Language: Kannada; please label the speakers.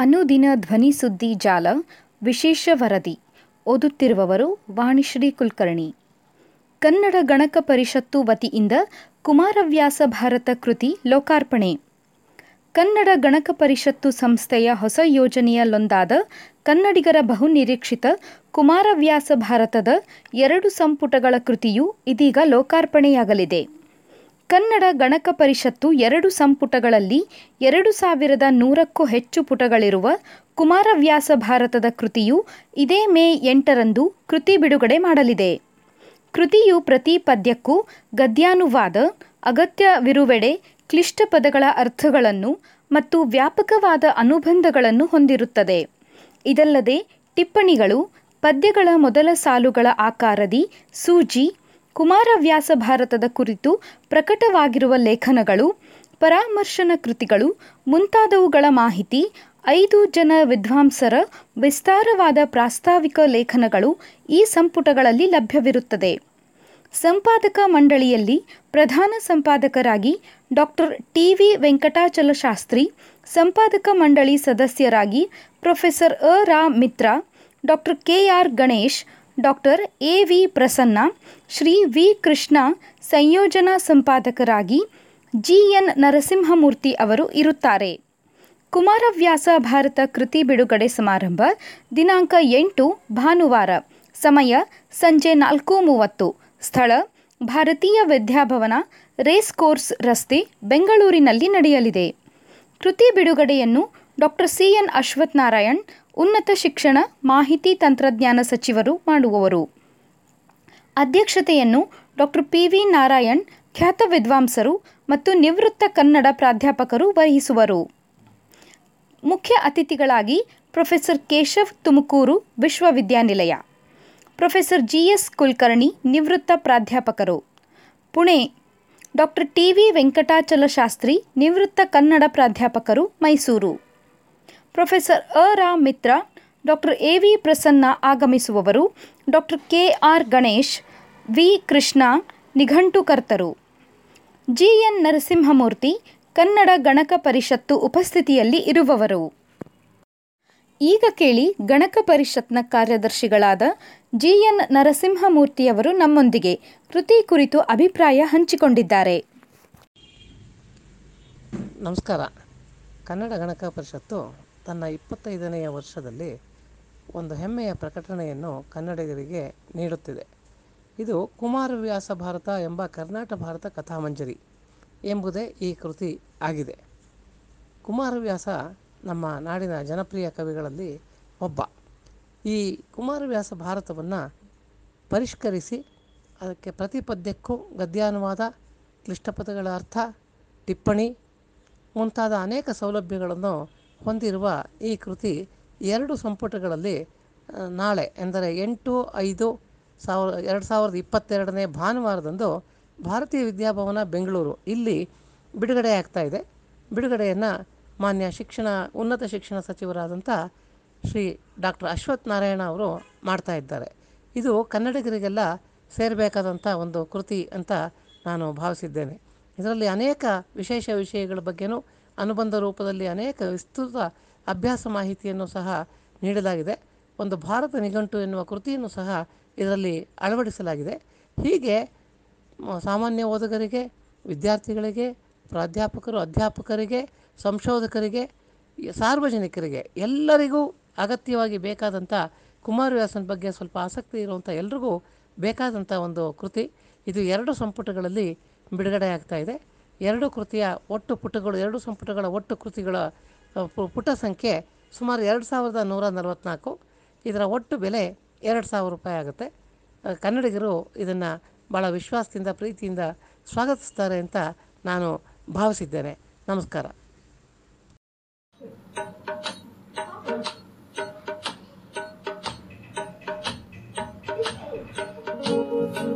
Speaker 1: ಅನುದಿನ ಧ್ವನಿ ಸುದ್ದಿ ಜಾಲ, ವಿಶೇಷ ವರದಿ, ಓದುತ್ತಿರುವವರು ವಾಣಿಶ್ರೀ ಕುಲಕರ್ಣಿ. ಕನ್ನಡ ಗಣಕ ಪರಿಷತ್ತು ವತಿಯಿಂದ ಕುಮಾರವ್ಯಾಸ ಭಾರತ ಕೃತಿ ಲೋಕಾರ್ಪಣೆ. ಕನ್ನಡ ಗಣಕ ಪರಿಷತ್ತು ಸಂಸ್ಥೆಯ ಹೊಸ ಯೋಜನೆಯಲ್ಲೊಂದಾದ ಕನ್ನಡಿಗರ ಬಹುನಿರೀಕ್ಷಿತ ಕುಮಾರವ್ಯಾಸ ಭಾರತದ ಎರಡು ಸಂಪುಟಗಳ ಕೃತಿಯು ಇದೀಗ ಲೋಕಾರ್ಪಣೆಯಾಗಲಿದೆ. ಕನ್ನಡ ಗಣಕ ಪರಿಷತ್ತು ಎರಡು ಸಂಪುಟಗಳಲ್ಲಿ ಎರಡು ಸಾವಿರದ ನೂರಕ್ಕೂ ಹೆಚ್ಚು ಪುಟಗಳಿರುವ ಕುಮಾರವ್ಯಾಸ ಭಾರತದ ಕೃತಿಯು ಇದೇ ಮೇ ಎಂಟರಂದು ಕೃತಿ ಬಿಡುಗಡೆ ಮಾಡಲಿದೆ. ಕೃತಿಯು ಪ್ರತಿ ಪದ್ಯಕ್ಕೂ ಗದ್ಯಾನುವಾದ ಅಗತ್ಯವಿರುವೆಡೆ ಕ್ಲಿಷ್ಟ ಪದಗಳ ಅರ್ಥಗಳನ್ನು ಮತ್ತು ವ್ಯಾಪಕವಾದ ಅನುಬಂಧಗಳನ್ನು ಹೊಂದಿರುತ್ತದೆ. ಇದಲ್ಲದೆ ಟಿಪ್ಪಣಿಗಳು ಪದ್ಯಗಳ ಮೊದಲ ಸಾಲುಗಳ ಆಕಾರದಿ, ಸೂಜಿ ಕುಮಾರವ್ಯಾಸ ಭಾರತದ ಕುರಿತು ಪ್ರಕಟವಾಗಿರುವ ಲೇಖನಗಳು, ಪರಾಮರ್ಶನ ಕೃತಿಗಳು, ಮುಂತಾದವುಗಳ ಮಾಹಿತಿ, ಐದು ಜನ ವಿದ್ವಾಂಸರ ವಿಸ್ತಾರವಾದ ಪ್ರಾಸ್ತಾವಿಕ ಲೇಖನಗಳು ಈ ಸಂಪುಟಗಳಲ್ಲಿ ಲಭ್ಯವಿರುತ್ತದೆ. ಸಂಪಾದಕ ಮಂಡಳಿಯಲ್ಲಿ ಪ್ರಧಾನ ಸಂಪಾದಕರಾಗಿ doctor T. V. Venkatachala Shastri ಸಂಪಾದಕ ಮಂಡಳಿ ಸದಸ್ಯರಾಗಿ professor A. Ra. Mitra doctor K. R. Ganesh doctor A V Prasanna, Shri V Krishna ಸಂಯೋಜನಾ ಸಂಪಾದಕರಾಗಿ ಜಿ ಎನ್ ನರಸಿಂಹಮೂರ್ತಿ ಅವರು ಇರುತ್ತಾರೆ. ಕುಮಾರವ್ಯಾಸ ಭಾರತ ಕೃತಿ ಬಿಡುಗಡೆ ಸಮಾರಂಭ ದಿನಾಂಕ ಎಂಟು, ಭಾನುವಾರ, ಸಮಯ ಸಂಜೆ ನಾಲ್ಕು ಮೂವತ್ತು. ಸ್ಥಳ ಭಾರತೀಯ ವಿದ್ಯಾಭವನ, ರೇಸ್ ಕೋರ್ಸ್ ರಸ್ತೆ, ಬೆಂಗಳೂರಿನಲ್ಲಿ ನಡೆಯಲಿದೆ. ಕೃತಿ ಬಿಡುಗಡೆಯನ್ನು ಡಾಕ್ಟರ್ ಸಿ ಎನ್ ಅಶ್ವಥ್ ನಾರಾಯಣ್, ಉನ್ನತ ಶಿಕ್ಷಣ, ಮಾಹಿತಿ ತಂತ್ರಜ್ಞಾನ ಸಚಿವರು ಮಾಡುವವರು. ಅಧ್ಯಕ್ಷತೆಯನ್ನು ಡಾಕ್ಟರ್ ಪಿ ವಿ ನಾರಾಯಣ್, ಖ್ಯಾತ ವಿದ್ವಾಂಸರು ಮತ್ತು ನಿವೃತ್ತ ಕನ್ನಡ ಪ್ರಾಧ್ಯಾಪಕರು ವಹಿಸುವರು. ಮುಖ್ಯ ಅತಿಥಿಗಳಾಗಿ ಪ್ರೊಫೆಸರ್ ಕೇಶವ್ ತುಮಕೂರು ವಿಶ್ವವಿದ್ಯಾನಿಲಯ, ಪ್ರೊಫೆಸರ್ ಜಿ ಎಸ್ ಕುಲಕರ್ಣಿ ನಿವೃತ್ತ ಪ್ರಾಧ್ಯಾಪಕರು, Pune doctor T V Venkatachala Shastri ನಿವೃತ್ತ ಕನ್ನಡ ಪ್ರಾಧ್ಯಾಪಕರು Mysuru. Professor A Ra Mitra, doctor A V Prasanna ಆಗಮಿಸುವವರು, doctor K R Ganesh, V Krishna, ನಿಘಂಟುಕರ್ತರು. ಜಿ ಎನ್ ನರಸಿಂಹಮೂರ್ತಿ, ಕನ್ನಡ ಗಣಕ ಪರಿಷತ್ತು ಉಪಸ್ಥಿತಿಯಲ್ಲಿ ಇರುವವರು. ಈಗ ಕೇಳಿ ಗಣಕ ಪರಿಷತ್ನ ಕಾರ್ಯದರ್ಶಿಗಳಾದ ಜಿ ಎನ್ ನರಸಿಂಹಮೂರ್ತಿಯವರು ನಮ್ಮೊಂದಿಗೆ ಕೃತಿ ಕುರಿತು ಅಭಿಪ್ರಾಯ ಹಂಚಿಕೊಂಡಿದ್ದಾರೆ.
Speaker 2: ನಮಸ್ಕಾರ. ಕನ್ನಡ ಗಣಕ ಪರಿಷತ್ತು ತನ್ನ ಇಪ್ಪತ್ತೈದನೆಯ ವರ್ಷದಲ್ಲಿ ಒಂದು ಹೆಮ್ಮೆಯ ಪ್ರಕಟಣೆಯನ್ನು ಕನ್ನಡಿಗರಿಗೆ ನೀಡುತ್ತಿದೆ. ಇದು ಕುಮಾರವ್ಯಾಸ ಭಾರತ ಎಂಬ ಕರ್ನಾಟಕ ಭಾರತ ಕಥಾಮಂಜರಿ ಎಂಬುದೇ ಈ ಕೃತಿ ಆಗಿದೆ. ಕುಮಾರವ್ಯಾಸ ನಮ್ಮ ನಾಡಿನ ಜನಪ್ರಿಯ ಕವಿಗಳಲ್ಲಿ ಒಬ್ಬ. ಈ ಕುಮಾರವ್ಯಾಸ ಭಾರತವನ್ನು ಪರಿಷ್ಕರಿಸಿ ಅದಕ್ಕೆ ಪ್ರತಿ ಪದ್ಯಕ್ಕೂ ಗದ್ಯಾನುವಾದ, ಕ್ಲಿಷ್ಟಪದಗಳ ಅರ್ಥ, ಟಿಪ್ಪಣಿ ಮುಂತಾದ ಅನೇಕ ಸೌಲಭ್ಯಗಳನ್ನು ಹೊಂದಿರುವ ಈ ಕೃತಿ ಎರಡು ಸಂಪುಟಗಳಲ್ಲಿ ನಾಳೆ ಎಂದರೆ ಎಂಟು, ಐದು ಸಾವಿರ, ಎರಡು ಸಾವಿರದ ಇಪ್ಪತ್ತೆರಡನೇ ಭಾನುವಾರದಂದು ಭಾರತೀಯ ವಿದ್ಯಾಭವನ ಬೆಂಗಳೂರು ಇಲ್ಲಿ ಬಿಡುಗಡೆ ಆಗ್ತಾ ಇದೆ. ಬಿಡುಗಡೆಯನ್ನು ಮಾನ್ಯ ಶಿಕ್ಷಣ, ಉನ್ನತ ಶಿಕ್ಷಣ ಸಚಿವರಾದಂಥ ಶ್ರೀ ಡಾಕ್ಟರ್ ಅಶ್ವಥ್ ನಾರಾಯಣ ಅವರು ಮಾಡ್ತಾ ಇದ್ದಾರೆ. ಇದು ಕನ್ನಡಿಗರಿಗೆಲ್ಲ ಸೇರಬೇಕಾದಂಥ ಒಂದು ಕೃತಿ ಅಂತ ನಾನು ಭಾವಿಸಿದ್ದೇನೆ. ಇದರಲ್ಲಿ ಅನೇಕ ವಿಶೇಷ ವಿಷಯಗಳ ಬಗ್ಗೆನೂ ಅನುಬಂಧ ರೂಪದಲ್ಲಿ ಅನೇಕ ವಿಸ್ತೃತ ಅಭ್ಯಾಸ ಮಾಹಿತಿಯನ್ನು ಸಹ ನೀಡಲಾಗಿದೆ. ಒಂದು ಭಾರತ ನಿಘಂಟು ಎನ್ನುವ ಕೃತಿಯನ್ನು ಸಹ ಇದರಲ್ಲಿ ಅಳವಡಿಸಲಾಗಿದೆ. ಹೀಗೆ ಸಾಮಾನ್ಯ ಓದುಗರಿಗೆ, ವಿದ್ಯಾರ್ಥಿಗಳಿಗೆ, ಪ್ರಾಧ್ಯಾಪಕರು, ಅಧ್ಯಾಪಕರಿಗೆ, ಸಂಶೋಧಕರಿಗೆ, ಸಾರ್ವಜನಿಕರಿಗೆ, ಎಲ್ಲರಿಗೂ ಅಗತ್ಯವಾಗಿ ಬೇಕಾದಂಥ ಕುಮಾರವ್ಯಾಸನ ಬಗ್ಗೆ ಸ್ವಲ್ಪ ಆಸಕ್ತಿ ಇರುವಂಥ ಎಲ್ರಿಗೂ ಬೇಕಾದಂಥ ಒಂದು ಕೃತಿ. ಇದು ಎರಡು ಸಂಪುಟಗಳಲ್ಲಿ ಬಿಡುಗಡೆ ಆಗ್ತಾ ಇದೆ. ಎರಡು ಕೃತಿಯ ಒಟ್ಟು ಪುಟಗಳು, ಎರಡು ಸಂಪುಟಗಳ ಒಟ್ಟು ಕೃತಿಗಳ ಪುಟ ಸಂಖ್ಯೆ ಸುಮಾರು ಎರಡು ಸಾವಿರದ ನೂರ ನಲವತ್ತ್ನಾಲ್ಕು ಇದರ ಒಟ್ಟು ಬೆಲೆ ಎರಡು ಸಾವಿರ ರೂಪಾಯಿ ಆಗುತ್ತೆ. ಕನ್ನಡಿಗರು ಇದನ್ನು ಭಾಳ ವಿಶ್ವಾಸದಿಂದ, ಪ್ರೀತಿಯಿಂದ ಸ್ವಾಗತಿಸ್ತಾರೆ ಅಂತ ನಾನು ಭಾವಿಸಿದ್ದೇನೆ. ನಮಸ್ಕಾರ.